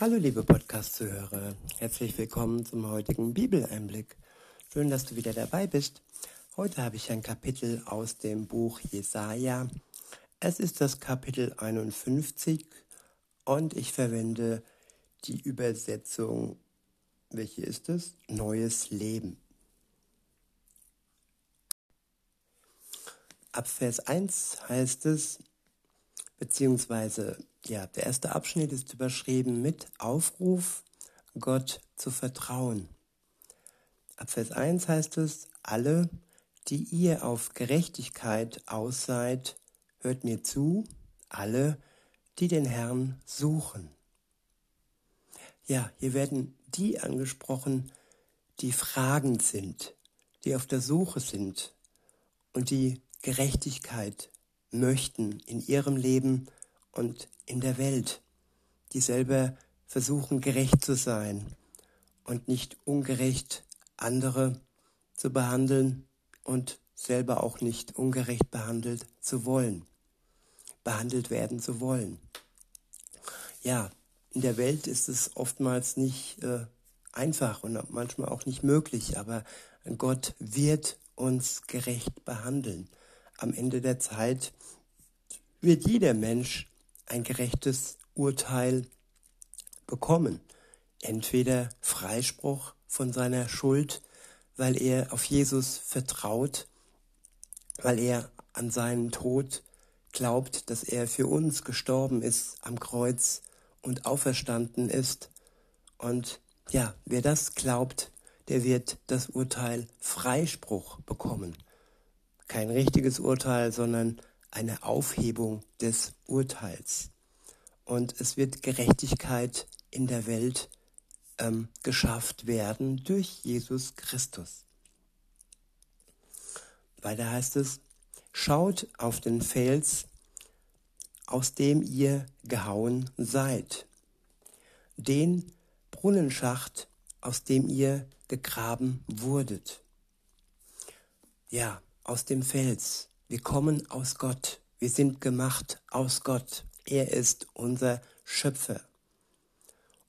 Hallo liebe Podcast-Zuhörer, herzlich willkommen zum heutigen Bibeleinblick. Schön, dass du wieder dabei bist. Heute habe ich ein Kapitel aus dem Buch Jesaja. Es ist das Kapitel 51 und ich verwende die Übersetzung, welche ist es? Neues Leben. Ab Vers 1 heißt es, beziehungsweise ja, der erste Abschnitt ist überschrieben mit Aufruf, Gott zu vertrauen. Ab Vers 1 heißt es, alle, die ihr auf Gerechtigkeit aus seid, hört mir zu, alle, die den Herrn suchen. Ja, hier werden die angesprochen, die fragend sind, die auf der Suche sind und die Gerechtigkeit möchten in ihrem Leben und in der Welt, die selber versuchen gerecht zu sein und nicht ungerecht andere zu behandeln und selber auch nicht ungerecht behandelt zu wollen, behandelt werden zu wollen. Ja, in der Welt ist es oftmals nicht äh, einfach und manchmal auch nicht möglich, aber Gott wird uns gerecht behandeln. Am Ende der Zeit wird jeder Mensch ein gerechtes Urteil bekommen. Entweder Freispruch von seiner Schuld, weil er auf Jesus vertraut, weil er an seinen Tod glaubt, dass er für uns gestorben ist am Kreuz und auferstanden ist. Und ja, wer das glaubt, der wird das Urteil Freispruch bekommen. Kein richtiges Urteil, sondern eine Aufhebung des Urteils. Und es wird Gerechtigkeit in der Welt ähm, geschafft werden durch Jesus Christus. Weiter heißt es, schaut auf den Fels, aus dem ihr gehauen seid, den Brunnenschacht, aus dem ihr gegraben wurdet. Ja, aus dem Fels, wir kommen aus Gott. Wir sind gemacht aus Gott. Er ist unser Schöpfer.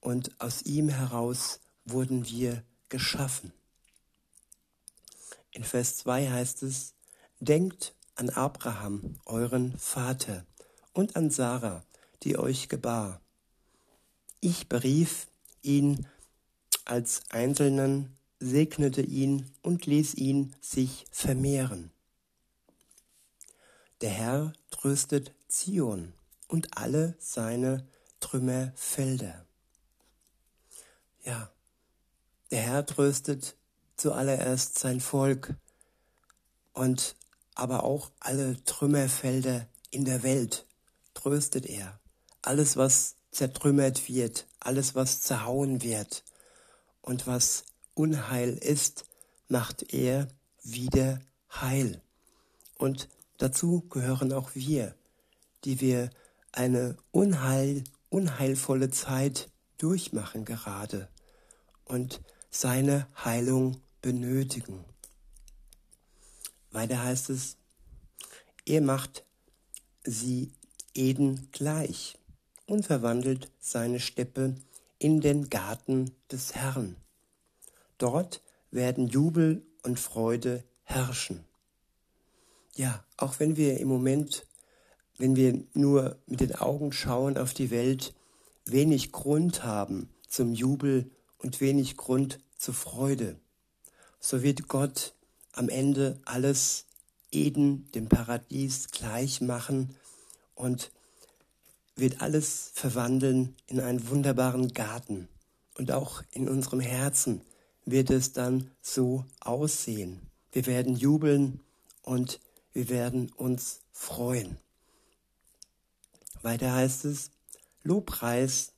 Und aus ihm heraus wurden wir geschaffen. In Vers 2 heißt es, Denkt an Abraham, euren Vater, und an Sarah, die euch gebar. Ich berief ihn als Einzelnen, segnete ihn und ließ ihn sich vermehren. Der Herr tröstet Zion und alle seine Trümmerfelder. Ja, der Herr tröstet zuallererst sein Volk und aber auch alle Trümmerfelder in der Welt tröstet er. Alles, was zertrümmert wird, alles, was zerhauen wird und was Unheil ist, macht er wieder heil. Und Dazu gehören auch wir, die wir eine unheil, unheilvolle Zeit durchmachen gerade und seine Heilung benötigen. Weiter heißt es, er macht sie Eden gleich und verwandelt seine Steppe in den Garten des Herrn. Dort werden Jubel und Freude herrschen ja, auch wenn wir im Moment, wenn wir nur mit den Augen schauen auf die Welt, wenig Grund haben zum Jubel und wenig Grund zur Freude, so wird Gott am Ende alles Eden, dem Paradies, gleich machen und wird alles verwandeln in einen wunderbaren Garten. Und auch in unserem Herzen wird es dann so aussehen. Wir werden jubeln und wir werden uns freuen. Weiter heißt es, Lobpreis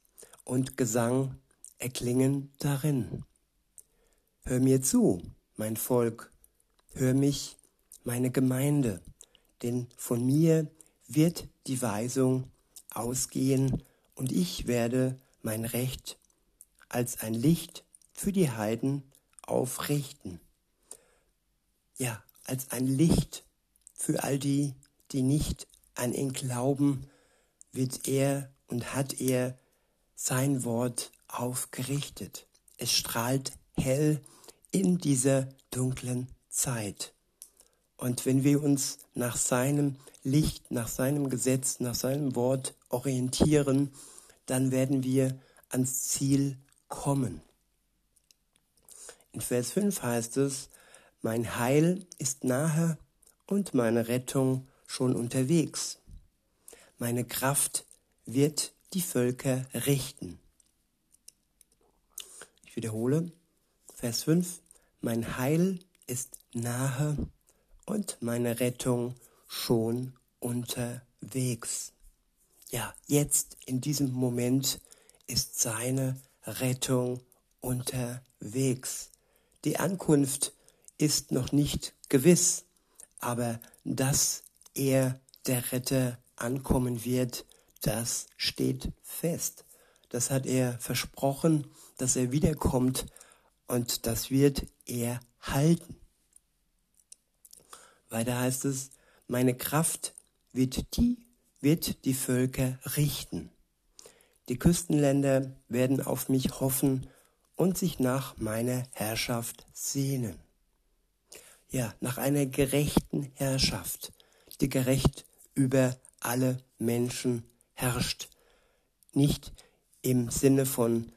und Gesang erklingen darin. Hör mir zu, mein Volk, hör mich, meine Gemeinde, denn von mir wird die Weisung ausgehen und ich werde mein Recht als ein Licht für die Heiden aufrichten. Ja, als ein Licht für all die, die nicht an ihn glauben, wird er und hat er sein Wort aufgerichtet. Es strahlt hell in dieser dunklen Zeit. Und wenn wir uns nach seinem Licht, nach seinem Gesetz, nach seinem Wort orientieren, dann werden wir ans Ziel kommen. In Vers 5 heißt es, mein Heil ist nahe und meine Rettung schon unterwegs. Meine Kraft wird die Völker richten. Ich wiederhole, Vers 5, mein Heil ist nahe und meine Rettung schon unterwegs. Ja, jetzt in diesem Moment ist seine Rettung unterwegs. Die Ankunft ist noch nicht gewiss, aber dass er der Retter ankommen wird, das steht fest. Das hat er versprochen, dass er wiederkommt und das wird er halten. Weiter heißt es, meine Kraft wird die, wird die Völker richten. Die Küstenländer werden auf mich hoffen und sich nach meiner Herrschaft sehnen. Ja, nach einer gerechten Herrschaft, die gerecht über alle Menschen herrscht. Nicht im Sinne von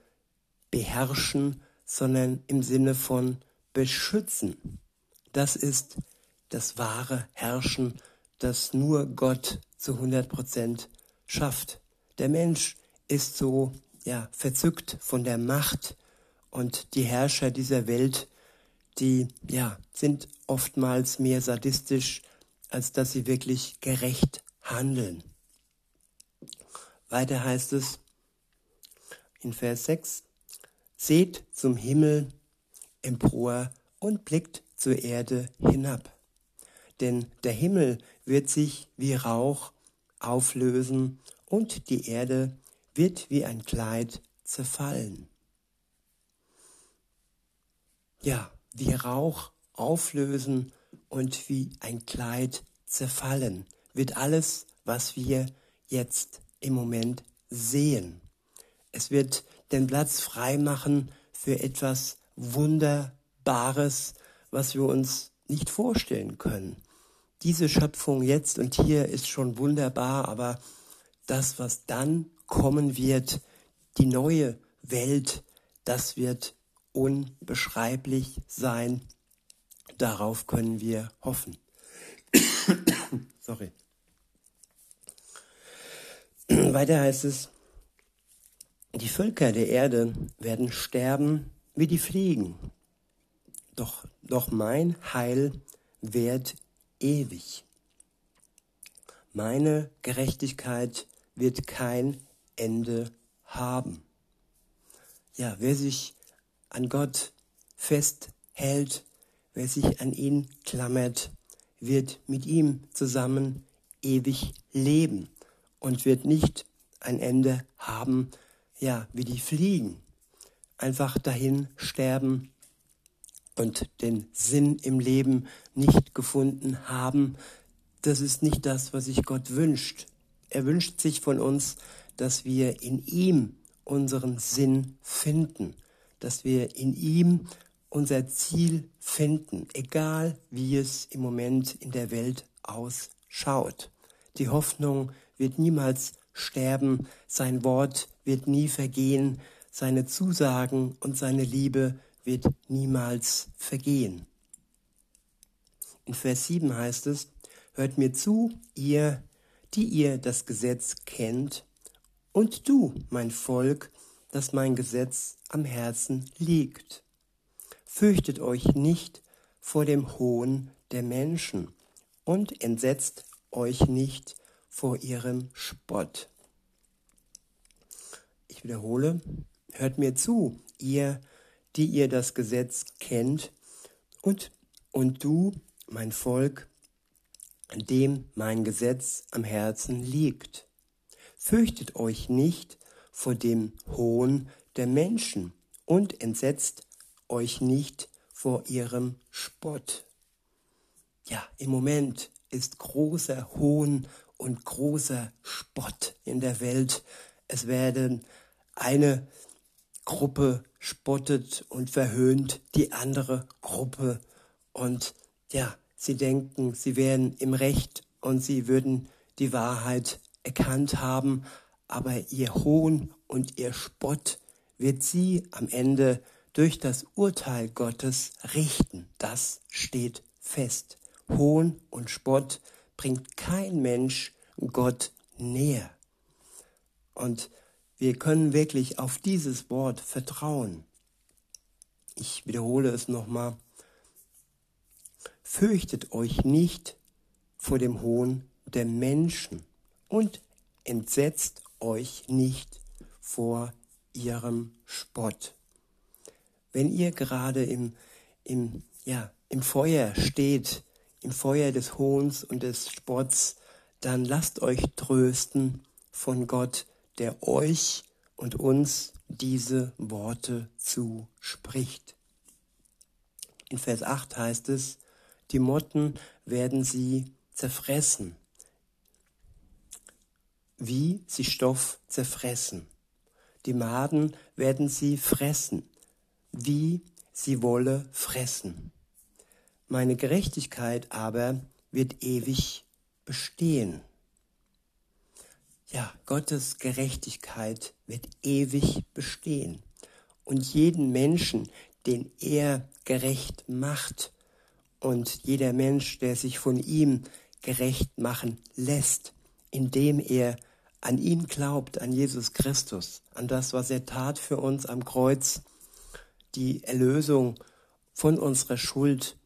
beherrschen, sondern im Sinne von beschützen. Das ist das wahre Herrschen, das nur Gott zu 100 Prozent schafft. Der Mensch ist so ja verzückt von der Macht und die Herrscher dieser Welt, die ja sind oftmals mehr sadistisch, als dass sie wirklich gerecht handeln. Weiter heißt es in Vers 6, Seht zum Himmel empor und blickt zur Erde hinab. Denn der Himmel wird sich wie Rauch auflösen und die Erde wird wie ein Kleid zerfallen. Ja, wie Rauch auflösen und wie ein Kleid zerfallen wird alles, was wir jetzt im Moment sehen. Es wird den Platz frei machen für etwas Wunderbares, was wir uns nicht vorstellen können. Diese Schöpfung jetzt und hier ist schon wunderbar, aber das, was dann kommen wird, die neue Welt, das wird unbeschreiblich sein. Darauf können wir hoffen. Sorry. Weiter heißt es, die Völker der Erde werden sterben wie die Fliegen, doch, doch mein Heil währt ewig. Meine Gerechtigkeit wird kein Ende haben. Ja, wer sich an Gott festhält, wer sich an ihn klammert, wird mit ihm zusammen ewig leben und wird nicht ein Ende haben, ja, wie die Fliegen. Einfach dahin sterben und den Sinn im Leben nicht gefunden haben. Das ist nicht das, was sich Gott wünscht. Er wünscht sich von uns, dass wir in ihm unseren Sinn finden, dass wir in ihm unser Ziel finden, egal wie es im Moment in der Welt ausschaut. Die Hoffnung wird niemals sterben, sein Wort wird nie vergehen, seine Zusagen und seine Liebe wird niemals vergehen. In Vers 7 heißt es, Hört mir zu, ihr, die ihr das Gesetz kennt, und du, mein Volk, das mein Gesetz am Herzen liegt. Fürchtet euch nicht vor dem Hohn der Menschen und entsetzt euch nicht vor ihrem Spott. Ich wiederhole, hört mir zu, ihr, die ihr das Gesetz kennt, und, und du, mein Volk, dem mein Gesetz am Herzen liegt. Fürchtet euch nicht vor dem Hohn der Menschen und entsetzt euch nicht vor ihrem Spott. Ja, im Moment ist großer Hohn und großer Spott in der Welt. Es werden eine Gruppe spottet und verhöhnt die andere Gruppe und ja, sie denken, sie wären im Recht und sie würden die Wahrheit erkannt haben, aber ihr Hohn und ihr Spott wird sie am Ende durch das Urteil Gottes richten. Das steht fest. Hohn und Spott bringt kein Mensch Gott näher. Und wir können wirklich auf dieses Wort vertrauen. Ich wiederhole es nochmal. Fürchtet euch nicht vor dem Hohn der Menschen und entsetzt euch nicht vor ihrem Spott. Wenn ihr gerade im, im, ja, im Feuer steht, im Feuer des Hohns und des Spotts, dann lasst euch trösten von Gott, der euch und uns diese Worte zuspricht. In Vers 8 heißt es, die Motten werden sie zerfressen, wie sie Stoff zerfressen. Die Maden werden sie fressen, wie sie Wolle fressen. Meine Gerechtigkeit aber wird ewig bestehen. Ja, Gottes Gerechtigkeit wird ewig bestehen. Und jeden Menschen, den er gerecht macht, und jeder Mensch, der sich von ihm gerecht machen lässt, indem er an ihn glaubt, an Jesus Christus, an das, was er tat für uns am Kreuz, die Erlösung von unserer Schuld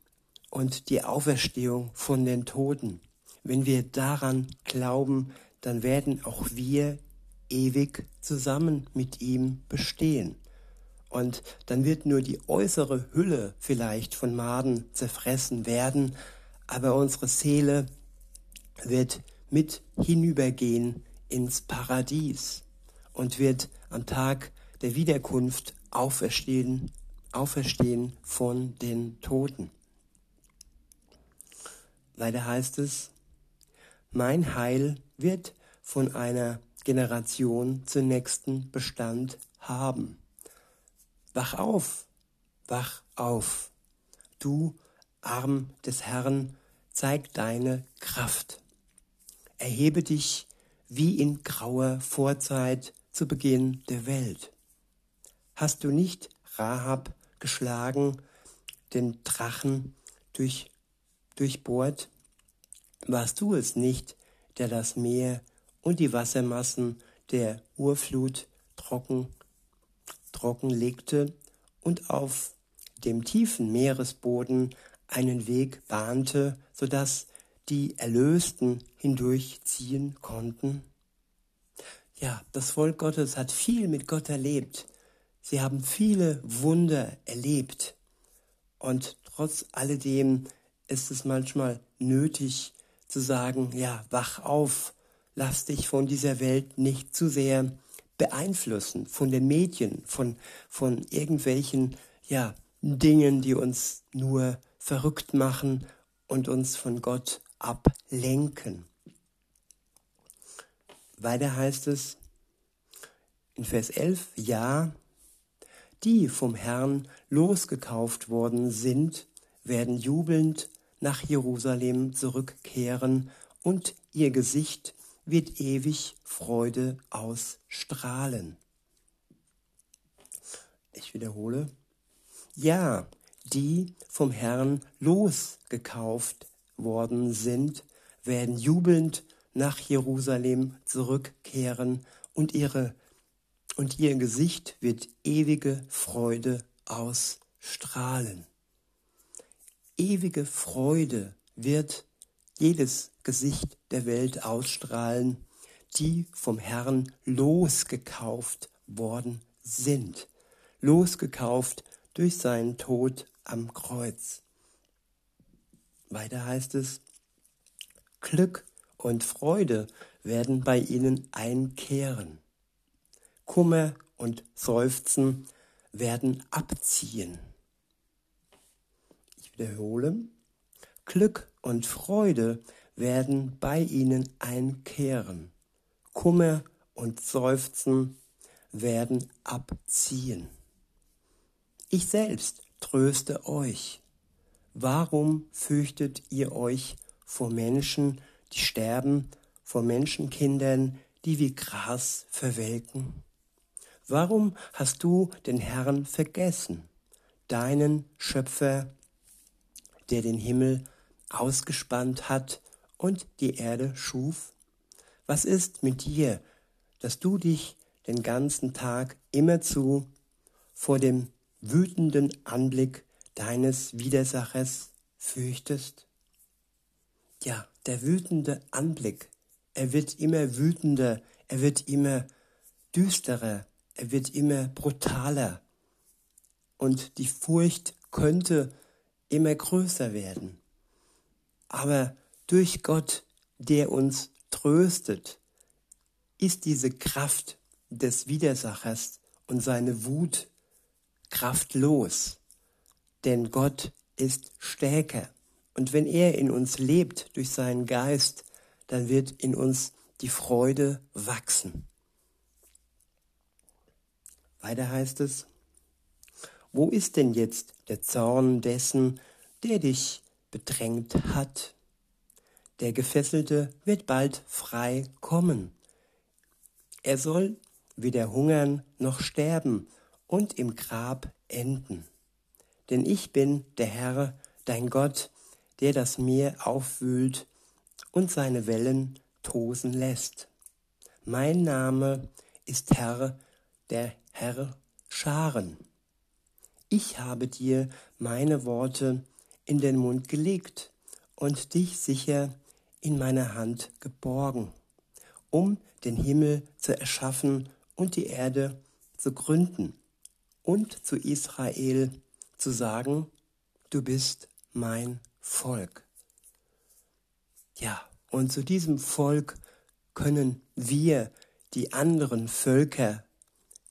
und die Auferstehung von den Toten. Wenn wir daran glauben, dann werden auch wir ewig zusammen mit ihm bestehen. Und dann wird nur die äußere Hülle vielleicht von Maden zerfressen werden, aber unsere Seele wird mit hinübergehen ins Paradies und wird am Tag der Wiederkunft auferstehen, auferstehen von den Toten. Weiter heißt es, mein Heil wird von einer Generation zur nächsten Bestand haben. Wach auf, wach auf. Du, Arm des Herrn, zeig deine Kraft. Erhebe dich wie in grauer Vorzeit zu Beginn der Welt. Hast du nicht Rahab geschlagen, den Drachen durch, durchbohrt? Warst du es nicht, der das Meer und die Wassermassen der Urflut trocken, trocken legte und auf dem tiefen Meeresboden einen Weg bahnte, so dass die Erlösten hindurchziehen konnten? Ja, das Volk Gottes hat viel mit Gott erlebt. Sie haben viele Wunder erlebt. Und trotz alledem ist es manchmal nötig zu sagen, ja, wach auf, lass dich von dieser Welt nicht zu sehr beeinflussen, von den Medien, von, von irgendwelchen, ja, Dingen, die uns nur verrückt machen und uns von Gott ablenken. Weiter heißt es in Vers 11, ja, die vom Herrn losgekauft worden sind, werden jubelnd nach Jerusalem zurückkehren und ihr Gesicht wird ewig Freude ausstrahlen. Ich wiederhole, ja, die vom Herrn losgekauft worden sind, werden jubelnd nach Jerusalem zurückkehren und ihre und ihr Gesicht wird ewige Freude ausstrahlen. Ewige Freude wird jedes Gesicht der Welt ausstrahlen, die vom Herrn losgekauft worden sind, losgekauft durch seinen Tod am Kreuz. Weiter heißt es, Glück und Freude werden bei ihnen einkehren. Kummer und Seufzen werden abziehen. Ich wiederhole, Glück und Freude werden bei ihnen einkehren. Kummer und Seufzen werden abziehen. Ich selbst tröste euch. Warum fürchtet ihr euch vor Menschen, die sterben, vor Menschenkindern, die wie Gras verwelken? Warum hast du den Herrn vergessen, deinen Schöpfer, der den Himmel ausgespannt hat und die Erde schuf? Was ist mit dir, dass du dich den ganzen Tag immerzu vor dem wütenden Anblick deines Widersachers fürchtest? Ja, der wütende Anblick, er wird immer wütender, er wird immer düsterer, er wird immer brutaler und die Furcht könnte immer größer werden. Aber durch Gott, der uns tröstet, ist diese Kraft des Widersachers und seine Wut kraftlos. Denn Gott ist stärker. Und wenn er in uns lebt durch seinen Geist, dann wird in uns die Freude wachsen. Weiter heißt es, wo ist denn jetzt der Zorn dessen, der dich bedrängt hat? Der Gefesselte wird bald frei kommen. Er soll weder hungern noch sterben und im Grab enden. Denn ich bin der Herr, dein Gott, der das Meer aufwühlt und seine Wellen tosen lässt. Mein Name ist Herr, der Herr Scharen. Ich habe dir meine Worte in den Mund gelegt und dich sicher in meiner Hand geborgen, um den Himmel zu erschaffen und die Erde zu gründen und zu Israel zu sagen, du bist mein Volk. Ja, und zu diesem Volk können wir, die anderen Völker,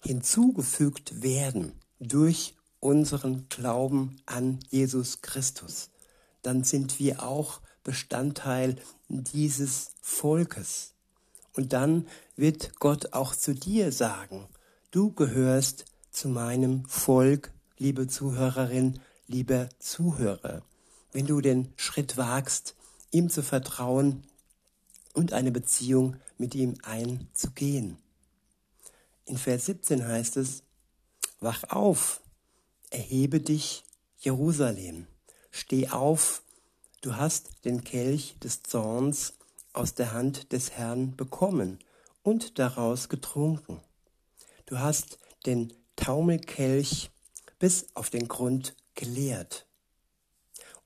hinzugefügt werden durch unseren Glauben an Jesus Christus. Dann sind wir auch Bestandteil dieses Volkes. Und dann wird Gott auch zu dir sagen, du gehörst zu meinem Volk, liebe Zuhörerin, lieber Zuhörer. Wenn du den Schritt wagst, ihm zu vertrauen und eine Beziehung mit ihm einzugehen. In Vers 17 heißt es, Wach auf, erhebe dich, Jerusalem, steh auf, du hast den Kelch des Zorns aus der Hand des Herrn bekommen und daraus getrunken. Du hast den Taumelkelch bis auf den Grund geleert.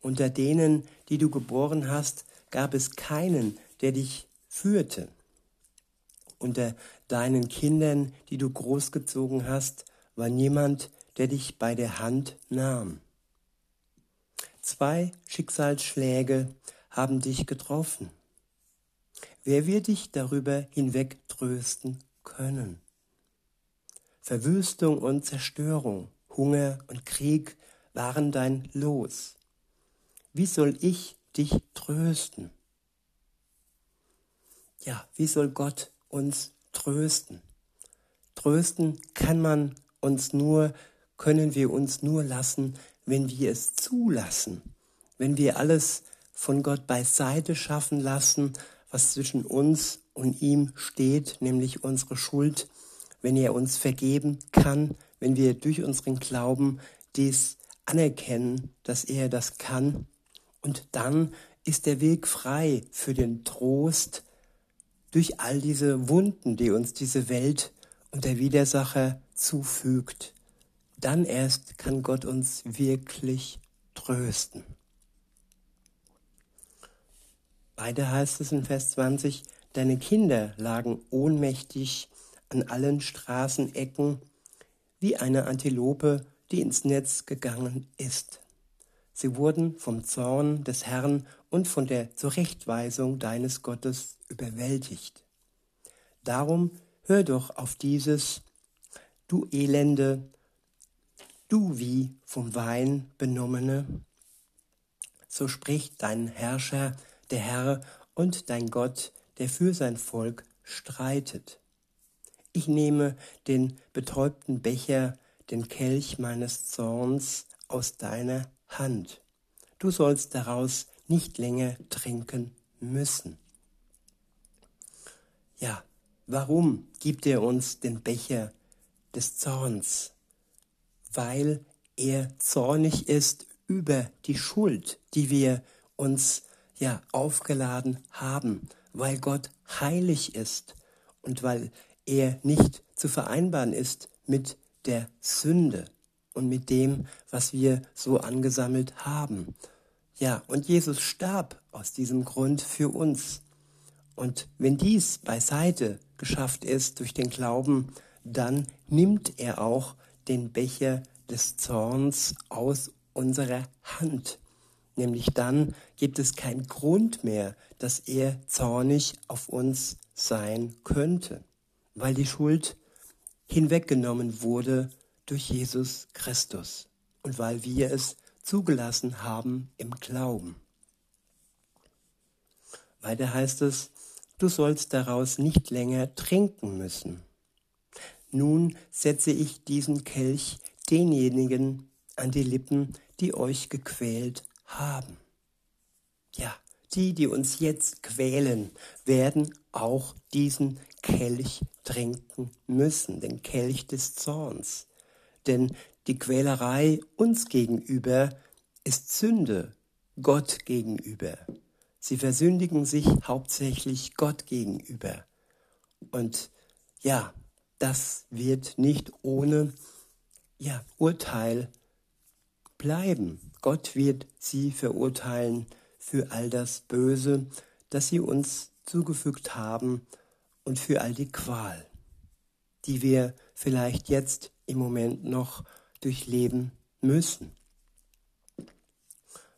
Unter denen, die du geboren hast, gab es keinen, der dich führte. Unter deinen Kindern, die du großgezogen hast, war niemand, der dich bei der Hand nahm. Zwei Schicksalsschläge haben dich getroffen. Wer wird dich darüber hinweg trösten können? Verwüstung und Zerstörung, Hunger und Krieg waren dein Los. Wie soll ich dich trösten? Ja, wie soll Gott uns trösten? Trösten kann man uns nur, können wir uns nur lassen, wenn wir es zulassen, wenn wir alles von Gott beiseite schaffen lassen was zwischen uns und ihm steht, nämlich unsere Schuld, wenn er uns vergeben kann, wenn wir durch unseren Glauben dies anerkennen, dass er das kann. Und dann ist der Weg frei für den Trost durch all diese Wunden, die uns diese Welt und der Widersacher zufügt. Dann erst kann Gott uns wirklich trösten. Weiter heißt es in Vers 20, deine Kinder lagen ohnmächtig an allen Straßenecken wie eine Antilope, die ins Netz gegangen ist. Sie wurden vom Zorn des Herrn und von der Zurechtweisung deines Gottes überwältigt. Darum hör doch auf dieses, du Elende, du wie vom Wein benommene. So spricht dein Herrscher, der Herr und dein Gott, der für sein Volk streitet. Ich nehme den betäubten Becher, den Kelch meines Zorns aus deiner Hand. Du sollst daraus nicht länger trinken müssen. Ja, warum gibt er uns den Becher des Zorns? Weil er zornig ist über die Schuld, die wir uns ja aufgeladen haben, weil Gott heilig ist und weil er nicht zu vereinbaren ist mit der Sünde und mit dem, was wir so angesammelt haben. Ja, und Jesus starb aus diesem Grund für uns. Und wenn dies beiseite geschafft ist durch den Glauben, dann nimmt er auch den Becher des Zorns aus unserer Hand. Nämlich dann gibt es keinen Grund mehr, dass er zornig auf uns sein könnte weil die Schuld hinweggenommen wurde durch Jesus Christus und weil wir es zugelassen haben im Glauben. Weiter heißt es, du sollst daraus nicht länger trinken müssen. Nun setze ich diesen Kelch denjenigen an die Lippen, die euch gequält haben. Ja, die, die uns jetzt quälen, werden auch diesen Kelch trinken müssen, den Kelch des Zorns. Denn die Quälerei uns gegenüber ist Sünde Gott gegenüber. Sie versündigen sich hauptsächlich Gott gegenüber. Und ja, das wird nicht ohne ja, Urteil bleiben. Gott wird sie verurteilen für all das Böse, das sie uns zugefügt haben und für all die Qual, die wir vielleicht jetzt im Moment noch durchleben müssen.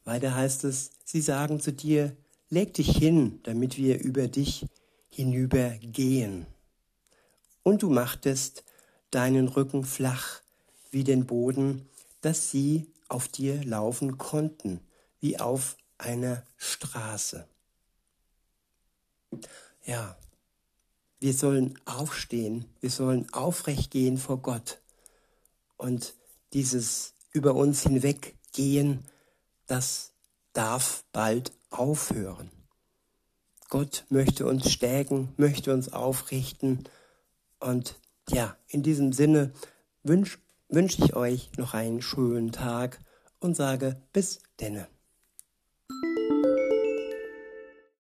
Weiter heißt es, sie sagen zu dir, leg dich hin, damit wir über dich hinübergehen. Und du machtest deinen Rücken flach wie den Boden, dass sie auf dir laufen konnten, wie auf einer Straße. Ja, wir sollen aufstehen, wir sollen aufrecht gehen vor Gott. Und dieses über uns hinweggehen, das darf bald aufhören. Gott möchte uns stärken, möchte uns aufrichten. Und ja, in diesem Sinne wünsche wünsch ich euch noch einen schönen Tag und sage bis denne.